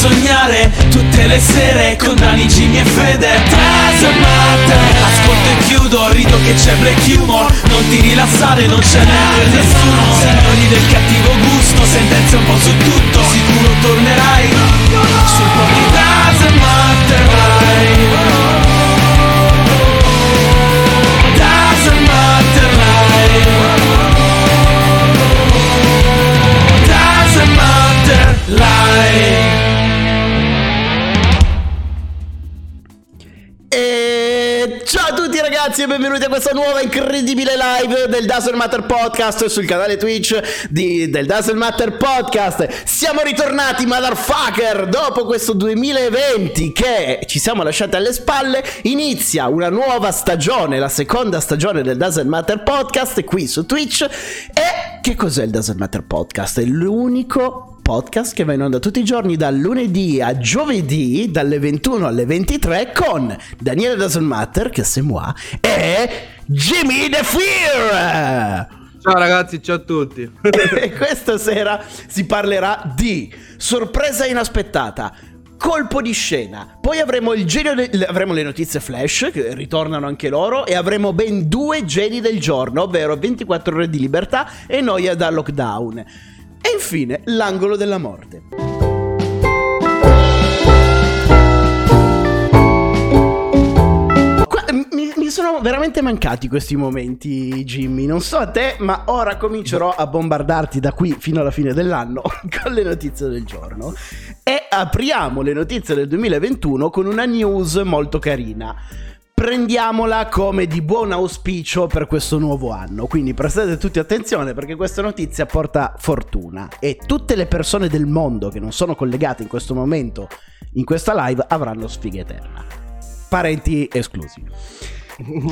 sognare tutte le sere con Dani, Jimmy e Fede. Matter Ascolto e chiudo, rido che c'è black humor. Non ti rilassare, non ce n'è per nessuno. Signori del cattivo gusto, sentenze un po' su tutto. Sicuro tornerai sul po' ragazzi e benvenuti a questa nuova incredibile live del Dazzle Matter Podcast sul canale Twitch di- del Dazzle Matter Podcast. Siamo ritornati, motherfucker, dopo questo 2020 che ci siamo lasciati alle spalle. Inizia una nuova stagione, la seconda stagione del Dazzle Matter Podcast qui su Twitch. E che cos'è il Dazzle Matter Podcast? È l'unico podcast che va in onda tutti i giorni dal lunedì a giovedì dalle 21 alle 23 con Daniele Doesn't Matter che c'est moi e Jimmy The Fear Ciao ragazzi, ciao a tutti. e questa sera si parlerà di sorpresa inaspettata colpo di scena. Poi avremo il genio de- avremo le notizie flash che ritornano anche loro e avremo ben due geni del giorno ovvero 24 ore di libertà e noia da lockdown e infine l'angolo della morte mi sono veramente mancati questi momenti, Jimmy. Non so a te, ma ora comincerò a bombardarti da qui fino alla fine dell'anno con le notizie del giorno. E apriamo le notizie del 2021 con una news molto carina. Prendiamola come di buon auspicio per questo nuovo anno. Quindi prestate tutti attenzione perché questa notizia porta fortuna. E tutte le persone del mondo che non sono collegate in questo momento in questa live avranno sfiga eterna parenti esclusi.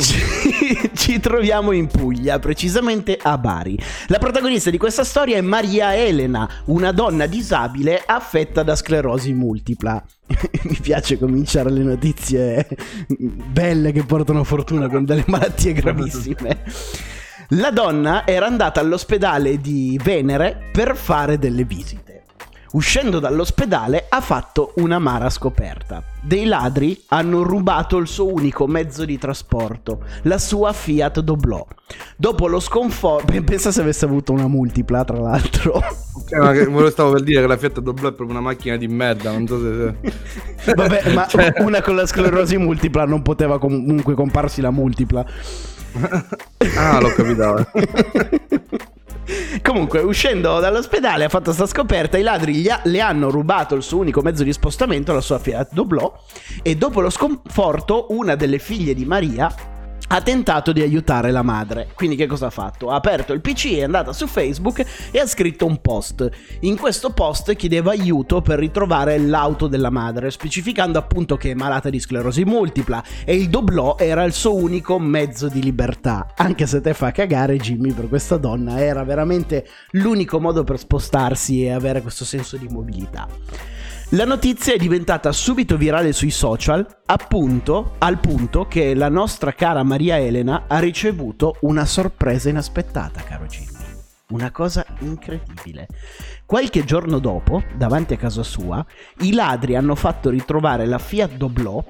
Ci, ci troviamo in Puglia, precisamente a Bari. La protagonista di questa storia è Maria Elena, una donna disabile affetta da sclerosi multipla. Mi piace cominciare le notizie belle che portano fortuna con delle malattie gravissime. La donna era andata all'ospedale di Venere per fare delle visite. Uscendo dall'ospedale ha fatto un'amara scoperta. Dei ladri hanno rubato il suo unico mezzo di trasporto, la sua Fiat Doblò. Dopo lo sconforto... Pensa se avesse avuto una multipla, tra l'altro. Cioè, ma che- lo stavo per dire che la Fiat Doblò è proprio una macchina di merda, non so se... Vabbè, ma Cioè- una con la sclerosi multipla non poteva comunque comparsi la multipla. Ah, l'ho capito. Comunque, uscendo dall'ospedale ha fatto sta scoperta, i ladri ha- le hanno rubato il suo unico mezzo di spostamento, la sua Fiat Doblò, e dopo lo sconforto una delle figlie di Maria ha tentato di aiutare la madre. Quindi che cosa ha fatto? Ha aperto il PC, è andata su Facebook e ha scritto un post. In questo post chiedeva aiuto per ritrovare l'auto della madre, specificando appunto che è malata di sclerosi multipla e il doblò era il suo unico mezzo di libertà. Anche se te fa cagare Jimmy per questa donna, era veramente l'unico modo per spostarsi e avere questo senso di mobilità. La notizia è diventata subito virale sui social, appunto al punto che la nostra cara Maria Elena ha ricevuto una sorpresa inaspettata, caro Jimmy. Una cosa incredibile. Qualche giorno dopo, davanti a casa sua, i ladri hanno fatto ritrovare la Fiat Doblò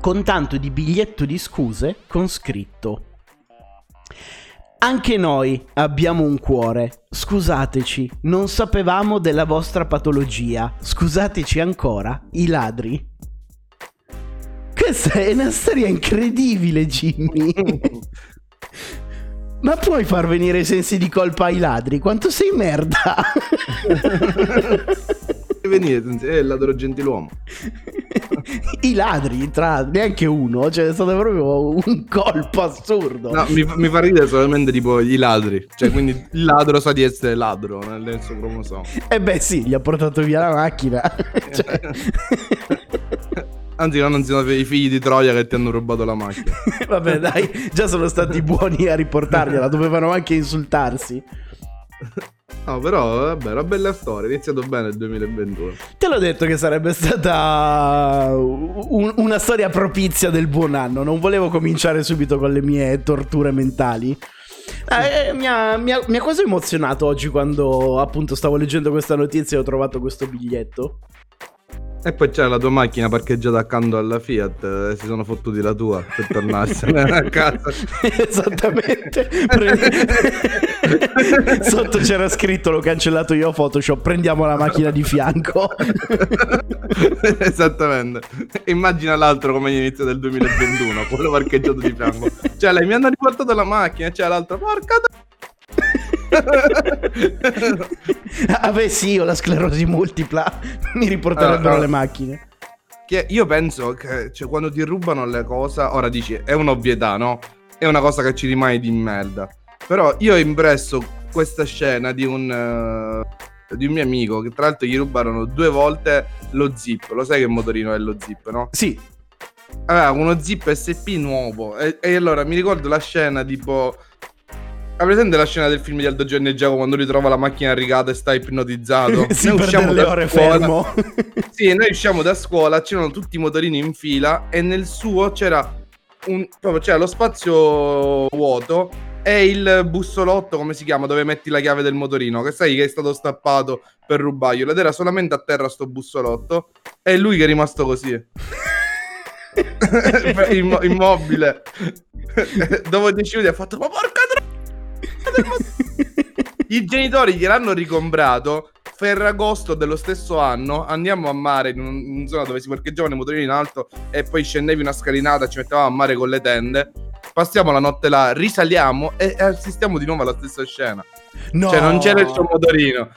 con tanto di biglietto di scuse con scritto anche noi abbiamo un cuore. Scusateci, non sapevamo della vostra patologia. Scusateci ancora, i ladri. Questa è una storia incredibile, Jimmy. Ma puoi far venire i sensi di colpa ai ladri? Quanto sei merda? Venite, è il ladro gentiluomo. I ladri, tra neanche uno, cioè è stato proprio un colpo assurdo. No, mi, fa- mi fa ridere solamente tipo i ladri. Cioè, quindi il ladro sa di essere ladro nel, suo cromosomo. E beh sì, gli ha portato via la macchina. Cioè- Anzi, no, non siano i figli di Troia che ti hanno rubato la macchina. Vabbè, dai, già sono stati buoni a riportargliela, dovevano anche insultarsi. No, però, vabbè, una bella storia. È iniziato bene il 2021. Te l'ho detto che sarebbe stata un- una storia propizia del buon anno. Non volevo cominciare subito con le mie torture mentali. Eh, mi, ha, mi ha- mi ha quasi emozionato oggi quando appunto stavo leggendo questa notizia e ho trovato questo biglietto. E poi c'era la tua macchina parcheggiata accanto alla Fiat e si sono fottuti la tua per tornarsene a casa. Esattamente. Pre- Sotto c'era scritto, l'ho cancellato io Photoshop, prendiamo la macchina di fianco. Esattamente. Immagina l'altro come all'inizio del 2021, quello parcheggiato di fianco. Cioè, lei mi hanno riportato la macchina, c'è l'altro, porca d- ah beh sì, ho la sclerosi multipla, mi riporterebbero Ah, ah. le macchine. Che io penso che cioè, quando ti rubano le cose, ora dici è un'ovvietà, no? È una cosa che ci rimane di merda. Però io ho impresso questa scena di un, eh, di un mio amico che tra l'altro gli rubarono due volte lo zip. Lo sai che motorino è lo zip, no? Sì, Aveva uno zip SP nuovo. E, e allora mi ricordo la scena tipo. Hai presente la scena del film di Aldo Giovanni e Giacomo quando lui trova la macchina rigata e sta ipnotizzato? si Noi usciamo da ore scuola- fermo. Sì, noi usciamo da scuola, c'erano tutti i motorini in fila e nel suo c'era un, proprio c'era lo spazio vuoto e il bussolotto, come si chiama, dove metti la chiave del motorino, che sai che è stato stappato per rubarglielo ed era solamente a terra sto bussolotto e lui che è rimasto così. Immo- immobile. Dopo 10 minuti ha fatto ma porca I genitori gliel'hanno ricomprato. Ferragosto dello stesso anno andiamo a mare in, un- in una zona dove si parcheggiavano i motorini in alto e poi scendevi una scalinata, ci mettevamo a mare con le tende. Passiamo la notte là, risaliamo e assistiamo di nuovo alla stessa scena. No. Cioè, non c'era il suo motorino.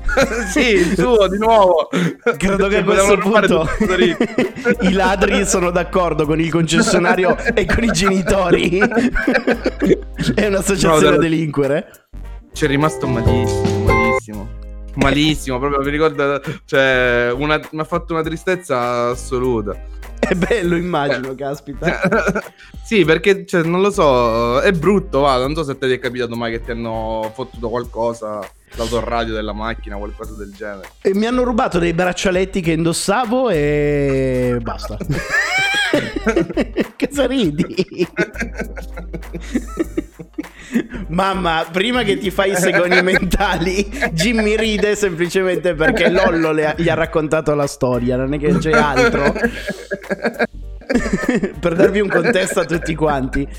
sì, il suo di nuovo. Credo che a Cioè, questo punto i ladri sono d'accordo con il concessionario e con i genitori. È un'associazione No, a dai. delinquere. C'è rimasto malissimo, malissimo. Malissimo, proprio mi ricordo, cioè, una- mi ha fatto una tristezza assoluta. È bello, immagino, caspita. sì, perché, cioè, non lo so, è brutto, va, non so se ti è capitato mai che ti hanno fottuto qualcosa, l'autoradio della macchina, qualcosa del genere. E mi hanno rubato dei braccialetti che indossavo e basta. Cosa ridi? Mamma, prima che ti fai i segoni mentali, Jimmy ride semplicemente perché Lollo ha- gli ha raccontato la storia, non è che c'è altro. per darvi un contesto a tutti quanti.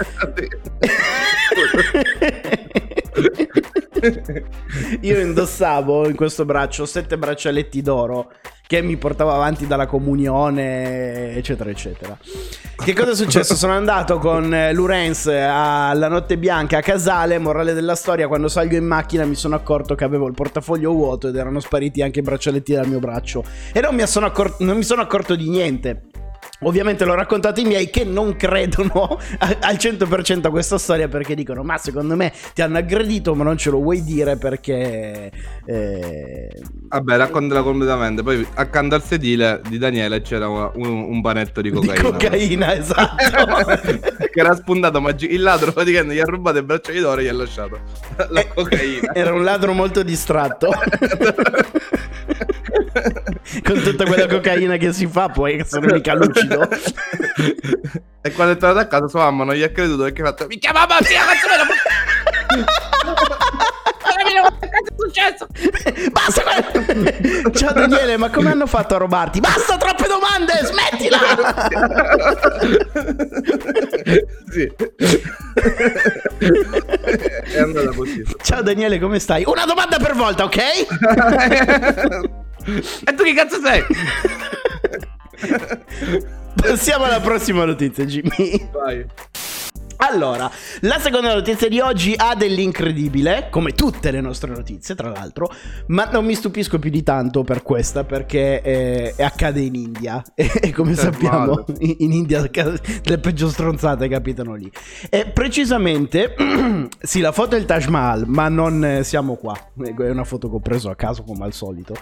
Io indossavo in questo braccio sette braccialetti d'oro che mi portavo avanti dalla comunione, eccetera, eccetera. Che cosa è successo? Sono andato con eh, Lorenz alla Notte Bianca a Casale. Morale della storia: quando salgo in macchina mi sono accorto che avevo il portafoglio vuoto ed erano spariti anche i braccialetti dal mio braccio. E non mi sono, accor- non mi sono accorto di niente. Ovviamente l'ho raccontato ai miei che non credono a- al 100% a questa storia perché dicono ma secondo me ti hanno aggredito ma non ce lo vuoi dire perché... eh, Vabbè, raccontala completamente. Poi accanto al sedile di Daniele c'era un, un- panetto di di cocaina. cocaina, esatto. che era spuntato, ma il ladro praticamente gli ha rubato il braccio di d'oro e gli ha lasciato la Eh, cocaina. Era un ladro molto distratto. Con tutta quella cocaina che si fa, poi che sono mica lucido. e quando è tornato a casa sua mamma non gli ha creduto perché ha fatto mi chiama mamma, sì, cazzo me Basta! Ciao Daniele, ma come hanno fatto a rubarti? Basta, troppe domande, smettila! sì. è andata così. Ciao Daniele, come stai? Una domanda per volta, ok? e tu che cazzo sei? Passiamo alla prossima notizia, Jimmy. Vai. Allora, la seconda notizia di oggi ha dell'incredibile, come tutte le nostre notizie, tra l'altro, ma non mi stupisco più di tanto per questa perché eh, accade in India e, e come Eh, sappiamo in in India le peggio stronzate capitano lì. E precisamente, sì, la foto è il Taj Mahal, ma non eh, siamo qua, è una foto che ho preso a caso come al solito.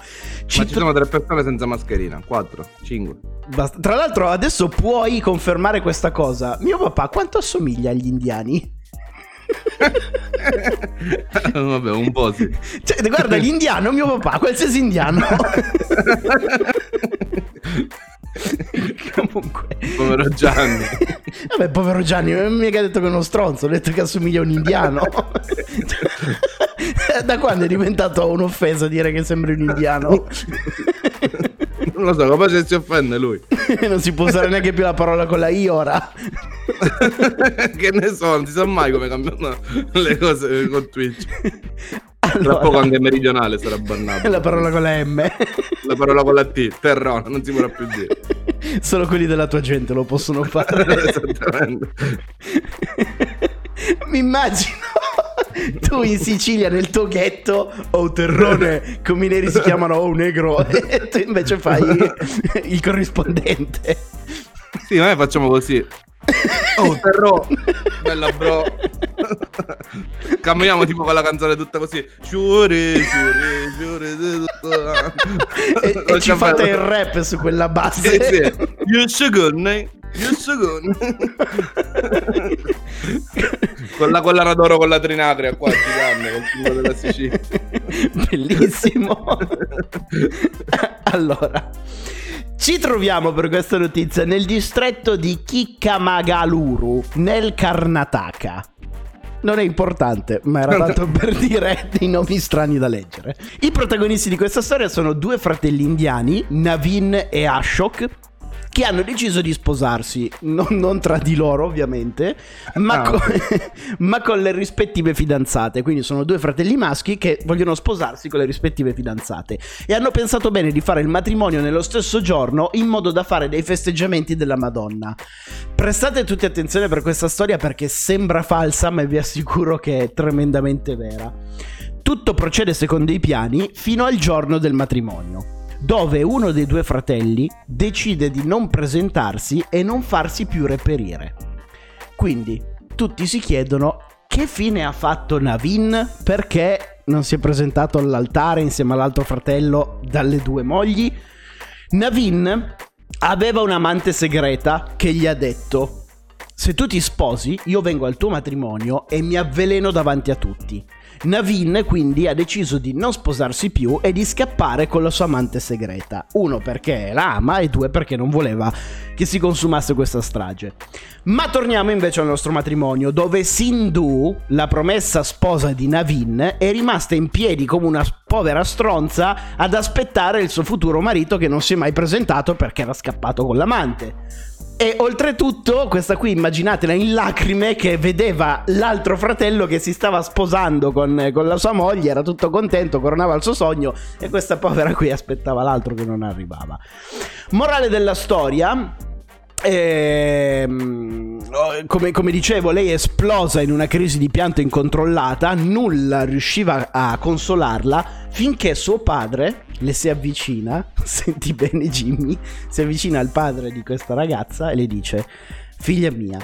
Ci Ma ci sono tre persone senza mascherina, quattro, cinque. Basta. Tra l'altro adesso puoi confermare questa cosa. Mio papà quanto assomiglia agli indiani? Vabbè, un po' sì. Cioè, guarda, l'indiano, mio papà, qualsiasi indiano. Comunque. Povero Gianni. Vabbè, povero Gianni, non mi ha detto che è uno stronzo, ho detto che assomiglia a un indiano. da quando è diventato un'offesa dire che sembri un indiano? Non lo so, capace si offende lui. non si può usare neanche più la parola con la I ora. che ne so, non si sa mai come cambiano le cose con Twitch. Tra Allora, poco anche meridionale sarà bannato. la parola con la M. La parola con la T, terrone, non si vorrà più dire. Solo quelli della tua gente lo possono fare. Esattamente. Mi immagino tu in Sicilia nel tuo ghetto o terrone come i neri si chiamano o un negro e tu invece fai il corrispondente Sì, noi facciamo così. Oh, terrò. Bella bro. Camminiamo tipo con la canzone tutta così. Sciuri, sciuri, sciuri. e, e ci fate il rap su quella base Sì, sì. You should You should Con la collana d'oro con la trinacria qua gigante, col simbolo della Sicilia. bellissimo allora ci troviamo per questa notizia nel distretto di Kikamagaluru, nel Karnataka. Non è importante, ma era tanto per dire dei nomi strani da leggere. I protagonisti di questa storia sono due fratelli indiani, Navin e Ashok, che hanno deciso di sposarsi, non, non tra di loro ovviamente, ma, Ah, con, ma con le rispettive fidanzate. Quindi sono due fratelli maschi che vogliono sposarsi con le rispettive fidanzate. E hanno pensato bene di fare il matrimonio nello stesso giorno in modo da fare dei festeggiamenti della Madonna. Prestate tutti attenzione per questa storia perché sembra falsa, ma vi assicuro che è tremendamente vera. Tutto procede secondo i piani fino al giorno del matrimonio dove uno dei due fratelli decide di non presentarsi e non farsi più reperire. Quindi tutti si chiedono che fine ha fatto Navin perché non si è presentato all'altare insieme all'altro fratello dalle due mogli. Navin aveva un'amante segreta che gli ha detto se tu ti sposi io vengo al tuo matrimonio e mi avveleno davanti a tutti. Navin quindi ha deciso di non sposarsi più e di scappare con la sua amante segreta. Uno perché la ama e due perché non voleva che si consumasse questa strage. Ma torniamo invece al nostro matrimonio dove Sindhu, la promessa sposa di Navin, è rimasta in piedi come una povera stronza ad aspettare il suo futuro marito che non si è mai presentato perché era scappato con l'amante. E oltretutto, questa qui immaginatela in lacrime che vedeva l'altro fratello che si stava sposando con, con la sua moglie, era tutto contento, coronava il suo sogno e questa povera qui aspettava l'altro che non arrivava. Morale della storia. Ehm, come, come dicevo, lei esplosa in una crisi di pianto incontrollata, nulla riusciva a consolarla finché suo padre le si avvicina, senti bene Jimmy, si avvicina al padre di questa ragazza e le dice, figlia mia,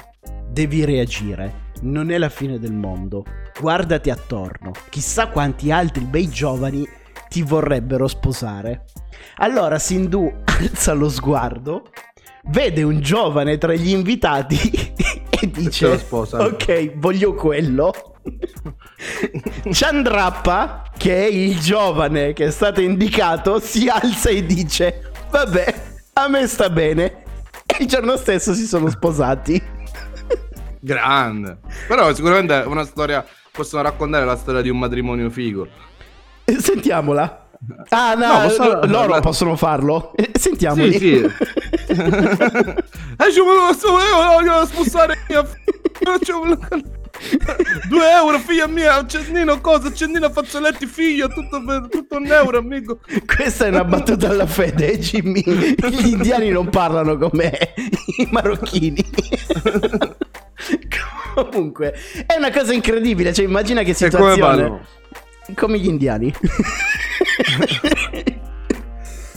devi reagire, non è la fine del mondo, guardati attorno, chissà quanti altri bei giovani ti vorrebbero sposare. Allora Sindhu alza lo sguardo, vede un giovane tra gli invitati e dice, ok, voglio quello. Chandrappa, che è il giovane che è stato indicato, si alza e dice: Vabbè, a me sta bene. E il giorno stesso si sono sposati. Grande. Però sicuramente è una storia. Possono raccontare la storia di un matrimonio figo. Sentiamola. Ah, no, No, posso- lo- loro possono farlo. Eh, Sentiamoli. Sì, sì. Volevo, voglio spostare mia figlia. Due euro, figlia mia, accendino, cosa? Accendino, fazzoletti, figlio, tutto, tutto un euro, amico. Questa è una battuta alla fede, eh, Jimmy. Gli indiani non parlano come i marocchini. Comunque, è una cosa incredibile. Cioè, immagina che E come situazione. parlano? Come gli indiani.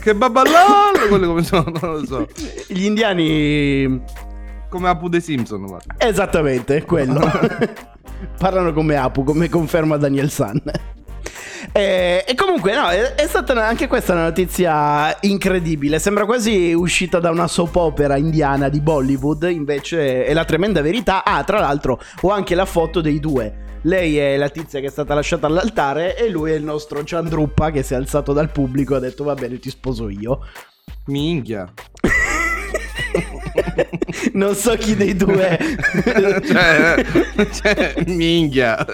Che babbalal, quello come sono, non lo so. Gli indiani. Come Apu dei Simpson, guarda. Esattamente, quello. Parlano come Apu, come conferma Daniel San. E, e comunque, no, è, è stata anche questa una notizia incredibile. Sembra quasi uscita da una soap opera indiana di Bollywood. Invece è la tremenda verità. Ah, tra l'altro, ho anche la foto dei due. Lei è la tizia che è stata lasciata all'altare e lui è il nostro Chandruppa che si è alzato dal pubblico e ha detto va bene ti sposo io. Minchia. non so chi dei due cioè, cioè, minchia.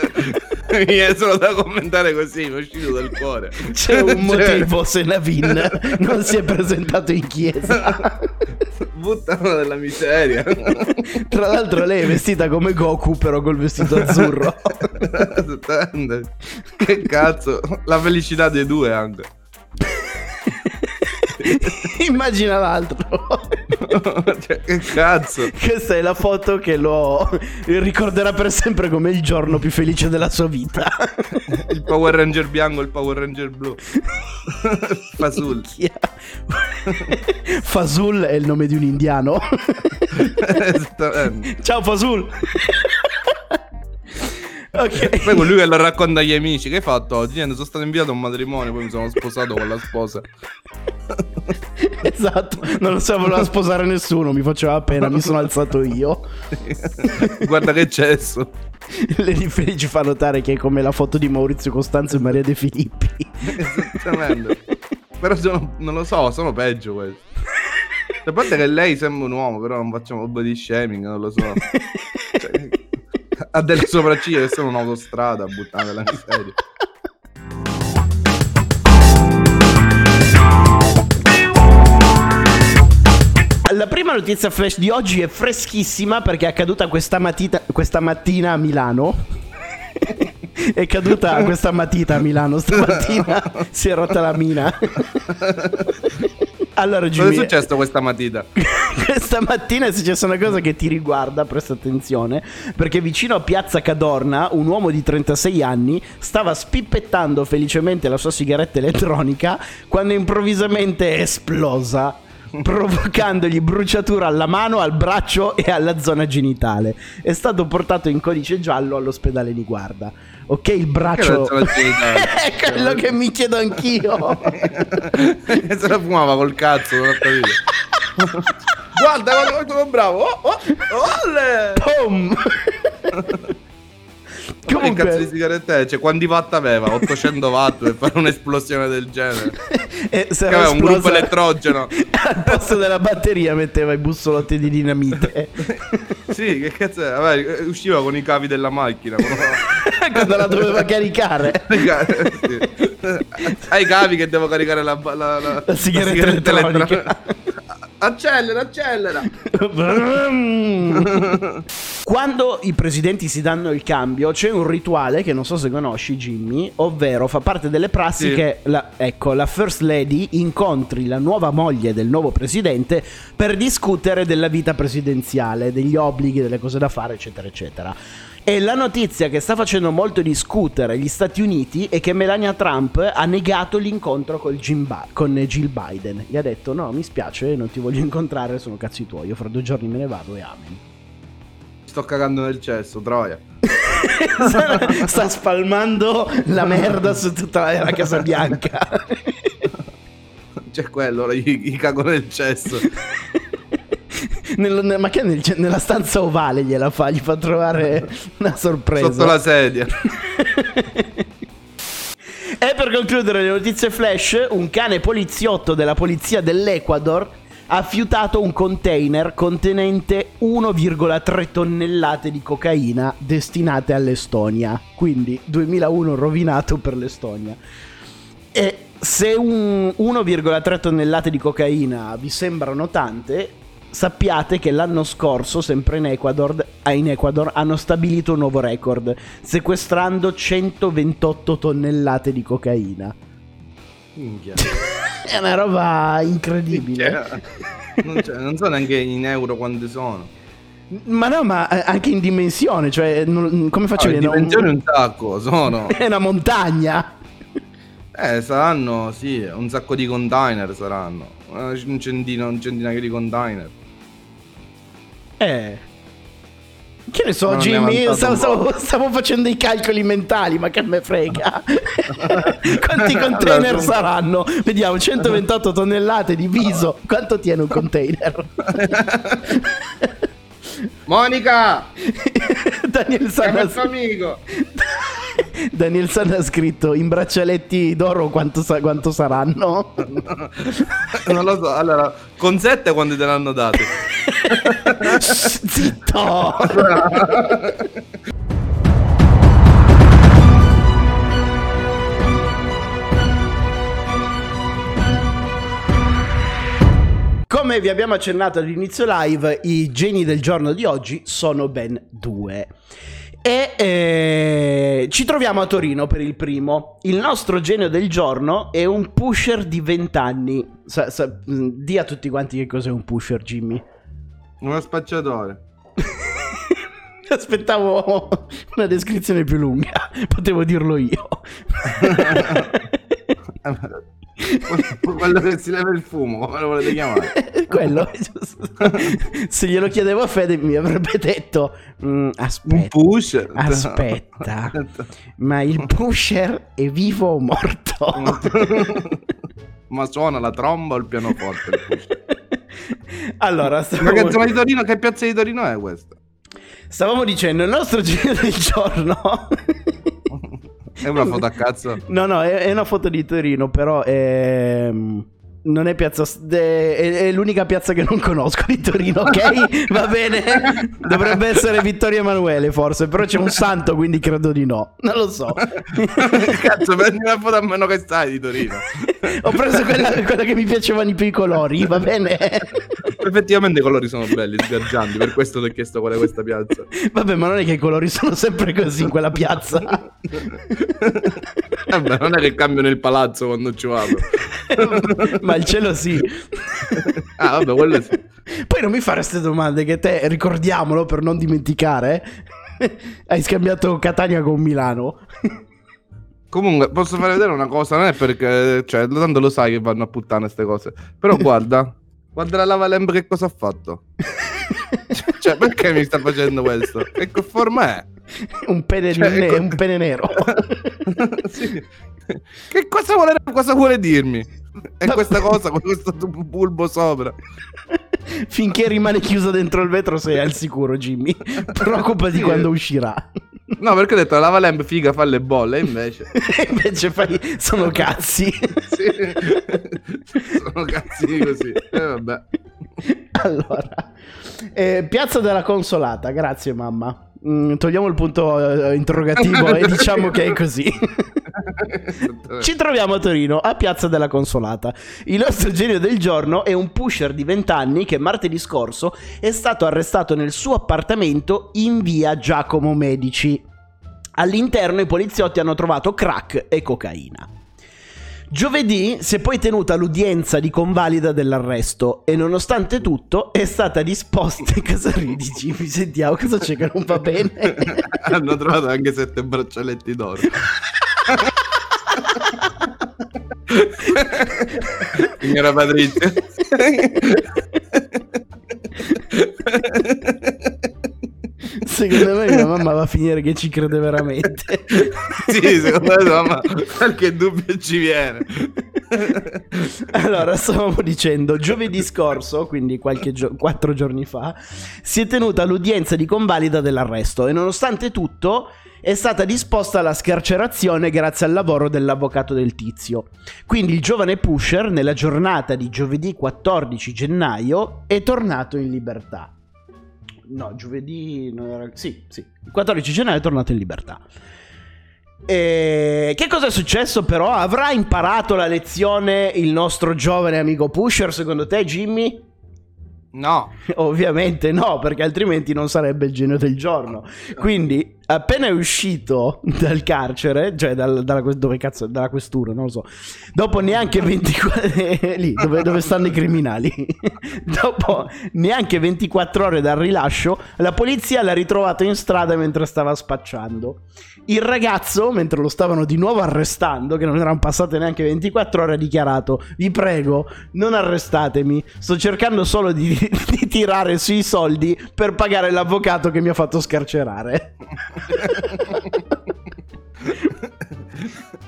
Mi viene solo da commentare così, mi è uscito dal cuore. C'è un Cioè, motivo se Navin non si è presentato in chiesa. Buttano della miseria. Tra l'altro lei è vestita come Goku però col vestito azzurro. Che cazzo, la felicità dei due anche. Immagina l'altro. cioè, che cazzo. Questa è la foto che lo ricorderà per sempre come il giorno più felice della sua vita. Il Power Ranger bianco e il Power Ranger blu. Fasul. Fasul è il nome di un indiano. Esattamente. Ciao Fasul. Ok. Poi lui che lo racconta agli amici. Che hai fatto oggi? Niente, sono stato inviato a un matrimonio, poi mi sono sposato con la sposa. Esatto, non lo so, voleva sposare nessuno, mi faceva pena, mi sono alzato io. Guarda che cesso. Lady Feli ci fa notare che è come la foto di Maurizio Costanzo e Maria De Filippi. Esattamente. Però sono, non lo so, sono peggio questi. A parte che lei sembra un uomo, però non facciamo body shaming, non lo so. Ha delle sopracciglia che sono un'autostrada buttata nella miseria. La prima notizia flash di oggi è freschissima perché è accaduta questa, matita- questa mattina a Milano. è caduta questa matita a Milano stamattina. si è rotta la mina. allora, Cosa è successo questa mattina? questa mattina è successa una cosa che ti riguarda, presta attenzione, perché vicino a Piazza Cadorna un uomo di 36 anni stava spippettando felicemente la sua sigaretta elettronica quando improvvisamente è esplosa. Provocandogli bruciatura alla mano, al braccio e alla zona genitale. È stato portato in codice giallo all'ospedale di guarda. Ok, il braccio. È quello che mi chiedo anch'io. E se la fumava col cazzo, non ho capito. guarda, guarda sono bravo. Oh, oh, olle! Che cazzo di Comunque, sigaretta è? Cioè, quanti watt aveva? 800 watt per fare un'esplosione del genere. eh, se Che aveva un gruppo elettrogeno. Al posto della batteria metteva i bussolotti di dinamite. Sì, che cazzo è? Vabbè, eh, usciva con i cavi della macchina. però- Quando la doveva caricare. Sì. Hai i cavi che devo caricare la, la, la, La sigaretta elettronica. Accelera, accelera. Quando i presidenti si danno il cambio, c'è un rituale che non so se conosci, Jimmy, ovvero fa parte delle prassi Sì. che la, ecco, la First Lady incontri la nuova moglie del nuovo presidente per discutere della vita presidenziale, degli obblighi, delle cose da fare, eccetera, eccetera. E la notizia che sta facendo molto discutere gli Stati Uniti è che Melania Trump ha negato l'incontro Ba- con Jill Biden. Gli ha detto: No, mi spiace, non ti voglio incontrare, sono cazzi tuoi. Io fra due giorni me ne vado e amen. Sto cagando nel cesso, troia. Sta spalmando la merda su tutta la, la Casa Bianca. C'è quello, gli, gli cago nel cesso. Nel- nel- ma che nel- nella stanza ovale gliela fa, gli fa trovare una sorpresa. Sotto la sedia. E per concludere le notizie flash, un cane poliziotto della polizia dell'Ecuador ha fiutato un container contenente 1,3 tonnellate di cocaina destinate all'Estonia. Quindi 2001 rovinato per l'Estonia. E se un 1,3 tonnellate di cocaina vi sembrano tante, sappiate che l'anno scorso, sempre in Ecuador, ah, in Ecuador, hanno stabilito un nuovo record, sequestrando 128 tonnellate di cocaina. Minchia. È una roba incredibile. Non, non so neanche in euro quante sono. Ma no, ma eh, anche in dimensione, cioè, non- come faccio Ah, a in vedere? dimensione un sacco, sono. È una montagna. Eh, saranno, sì, un sacco di container saranno. Eh, Un centino, un centinaio di container. Eh. Che ne so, Non Jimmy? Stavo, stavo- stavo facendo i calcoli mentali, ma che me frega. Quanti container saranno? Vediamo, 128 tonnellate diviso. Quanto tiene un container? Monica! Daniel San, ha, amico! Daniel San ha scritto in braccialetti d'oro quanto, sa- quanto saranno? non lo so, allora, con 7 quando te l'hanno dato? Zitto! Come vi abbiamo accennato all'inizio live, i geni del giorno di oggi sono ben due. E eh, ci troviamo a Torino per il primo. Il nostro genio del giorno è un pusher di 20 anni. Sa, sa, mm, di a tutti quanti che cos'è un pusher, Jimmy. Uno spacciatore. Aspettavo una descrizione più lunga, potevo dirlo io. Quello che si leva il fumo, come lo volete chiamare? Quello. Se glielo chiedevo a Fede mi avrebbe detto, "Mm, Un aspetta, pusher. aspetta, ma il pusher è vivo o morto? Ma suona la tromba o il pianoforte? il pusher? Allora, Ma stavamo, che zona di Torino? Che piazza di Torino è questa? stavamo dicendo, il nostro genio del giorno... È una foto a cazzo. No, no, è, è una foto di Torino, però è... Non è piazza. È, l'unica piazza che non conosco di Torino, ok? Va bene. Dovrebbe essere Vittorio Emanuele, forse. Però c'è un santo, quindi credo di no. Non lo so. Cazzo, prendi una foto a meno che stai di Torino. Ho preso quella, quella che mi piacevano di più i colori, va bene? Effettivamente i colori sono belli, sgargianti. Per questo ti ho chiesto qual è questa piazza. Vabbè, ma non è che i colori sono sempre così in quella piazza. Vabbè, non è che cambiano il palazzo quando ci vado. ma il cielo sì. Ah, vabbè, quello sì. Poi non mi fare queste domande che te, ricordiamolo per non dimenticare, hai scambiato Catania con Milano. Comunque, posso fare vedere una cosa? Non è perché, cioè, tanto lo sai che vanno a puttane queste cose. Però guarda, guarda la lava lamp che cosa ha fatto. Cioè, perché mi sta facendo questo? Che forma è? un, pene Cioè, ne- ecco- un pene nero. Sì. Che cosa vuole, cosa vuole dirmi? È questa cosa con questo bulbo sopra. Finché rimane chiuso dentro il vetro sei al sicuro, Jimmy. Preoccupati quando uscirà. No, perché ho detto la lava lamp figa fa le bolle, invece. Invece fai... sono cazzi. Sì. Sono cazzini così. E vabbè. Allora, eh, Piazza della Consolata, grazie mamma. Mm, togliamo il punto eh, interrogativo e diciamo che è così. Ci troviamo a Torino, a Piazza della Consolata. Il nostro genio del giorno è un pusher di 20 anni che martedì scorso è stato arrestato nel suo appartamento in via Giacomo Medici. All'interno i poliziotti hanno trovato crack e cocaina. Giovedì si è poi tenuta l'udienza di convalida dell'arresto e nonostante tutto è stata disposta... Cosa ridi Jimmy? Sentiamo cosa c'è che non va bene. Hanno trovato anche sette braccialetti d'oro. Signora Patrizia. Secondo me mia mamma va a finire che ci crede veramente. sì, secondo me mamma, qualche dubbio ci viene. Allora, stavamo dicendo, giovedì scorso, quindi qualche gio- quattro giorni fa, si è tenuta l'udienza di convalida dell'arresto e nonostante tutto è stata disposta la scarcerazione grazie al lavoro dell'avvocato del tizio. Quindi il giovane pusher, nella giornata di giovedì 14 gennaio, è tornato in libertà. No, giovedì... non era- Sì, sì. Il 14 gennaio è tornato in libertà. E che cosa è successo però? Avrà imparato la lezione il nostro giovane amico Pusher secondo te Jimmy? No. Ovviamente no, perché altrimenti non sarebbe il genio del giorno. Quindi, appena è uscito dal carcere, cioè dal- dalla, dove cazzo, dalla questura, non lo so, dopo neanche 24 lì dove, dove stanno i criminali, dopo neanche 24 ore dal rilascio, la polizia l'ha ritrovato in strada mentre stava spacciando. Il ragazzo, mentre lo stavano di nuovo arrestando, che non erano passate neanche 24 ore, ha dichiarato: Vi prego, non arrestatemi. Sto cercando solo di, di tirare sui soldi per pagare l'avvocato che mi ha fatto scarcerare.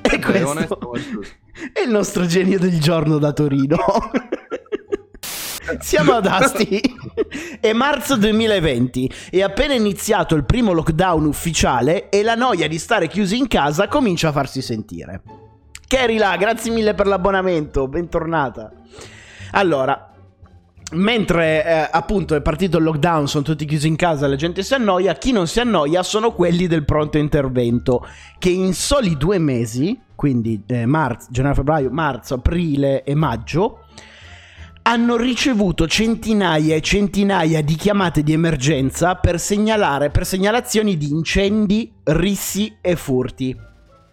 e questo è il nostro genio del giorno da Torino. Siamo ad Asti. È marzo 2020. È appena iniziato il primo lockdown ufficiale e la noia di stare chiusi in casa comincia a farsi sentire. Kerila, grazie mille per l'abbonamento, bentornata. Allora, mentre eh, appunto è partito il lockdown, sono tutti chiusi in casa, la gente si annoia, chi non si annoia sono quelli del pronto intervento, che in soli due mesi, quindi eh, marzo, gennaio, febbraio, marzo, aprile e maggio, hanno ricevuto centinaia e centinaia di chiamate di emergenza per segnalare per segnalazioni di incendi, rissi e furti.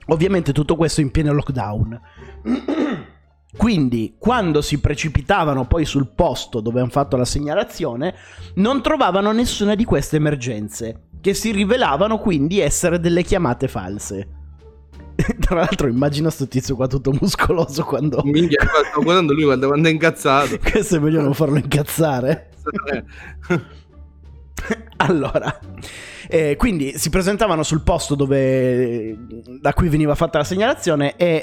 Ovviamente tutto questo in pieno lockdown. Quindi, quando si precipitavano poi sul posto dove hanno fatto la segnalazione, non trovavano nessuna di queste emergenze, che si rivelavano quindi essere delle chiamate false. Tra l'altro, immagina sto tizio qua tutto muscoloso quando. Minchia, sto guardando lui quando, quando è incazzato. Questo è meglio non farlo incazzare. Allora, eh, quindi si presentavano sul posto dove, da cui veniva fatta la segnalazione e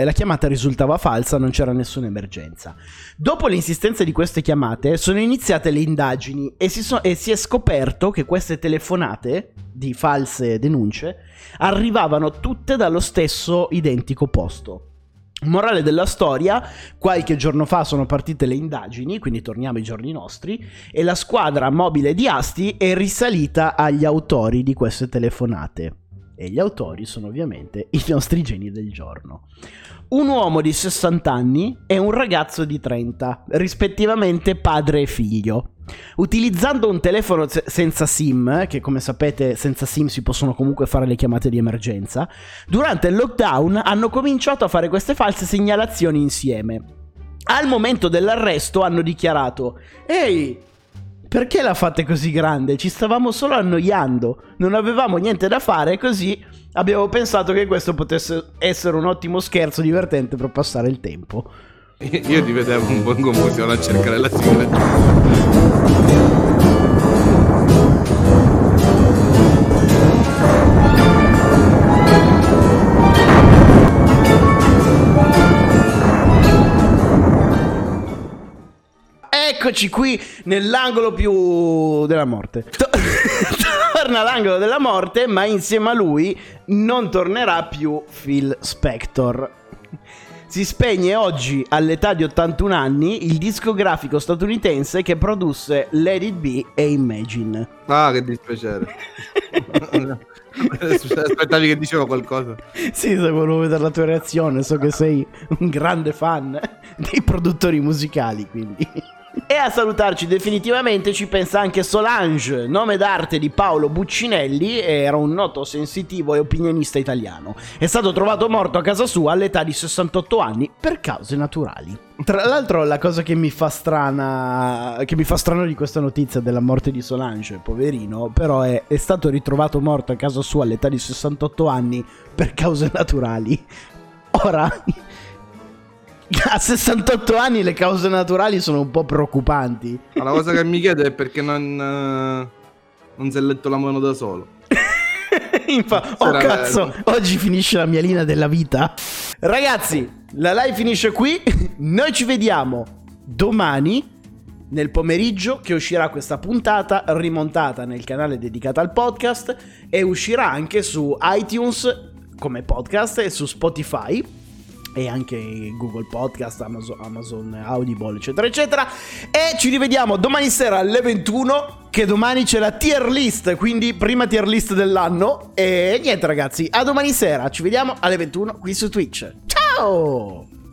eh, la chiamata risultava falsa, non c'era nessuna emergenza. Dopo l'insistenza di queste chiamate sono iniziate le indagini e si, so- e si è scoperto che queste telefonate di false denunce arrivavano tutte dallo stesso identico posto. Morale della storia, qualche giorno fa sono partite le indagini, quindi torniamo ai giorni nostri, e la squadra mobile di Asti è risalita agli autori di queste telefonate. E gli autori sono ovviamente i nostri geni del giorno. Un uomo di 60 anni e un ragazzo di 30, rispettivamente padre e figlio. Utilizzando un telefono se- senza SIM, che come sapete senza SIM si possono comunque fare le chiamate di emergenza, durante il lockdown hanno cominciato a fare queste false segnalazioni insieme. Al momento dell'arresto hanno dichiarato: Ehi, perché la fate così grande? Ci stavamo solo annoiando, non avevamo niente da fare, così abbiamo pensato che questo potesse essere un ottimo scherzo divertente per passare il tempo. Io ti vedevo un po' in confusione a cercare la sigla. Eccoci qui nell'angolo più della morte. To- Torna all'angolo della morte, ma insieme a lui non tornerà più Phil Spector. Si spegne oggi all'età di 81 anni il discografico statunitense che produsse Let It Be e Imagine. Ah, che dispiacere. Aspettavi che dicevo qualcosa. Sì, volevo vedere la tua reazione, so che sei un grande fan dei produttori musicali, quindi. E a salutarci definitivamente ci pensa anche Solange, nome d'arte di Paolo Buccinelli, era un noto sensitivo e opinionista italiano. È stato trovato morto a casa sua all'età di 68 anni per cause naturali. Tra l'altro la cosa che mi fa strana che mi fa strano di questa notizia della morte di Solange, poverino, però è, è stato ritrovato morto a casa sua all'età di 68 anni per cause naturali. Ora a 68 anni le cause naturali sono un po' preoccupanti. Ma la cosa che mi chiedo è perché non, eh, non si è letto la mano da solo. Infa- oh cazzo, bello. oggi finisce la mia linea della vita. Ragazzi, la live finisce qui. Noi ci vediamo domani nel pomeriggio che uscirà questa puntata rimontata nel canale dedicato al podcast e uscirà anche su iTunes come podcast e su Spotify e anche Google Podcast, Amazon, Amazon Audible, eccetera, eccetera. E ci rivediamo domani sera alle 21, che domani c'è la tier list, quindi prima tier list dell'anno. E niente ragazzi, a domani sera, ci vediamo alle 21 qui su Twitch. Ciao!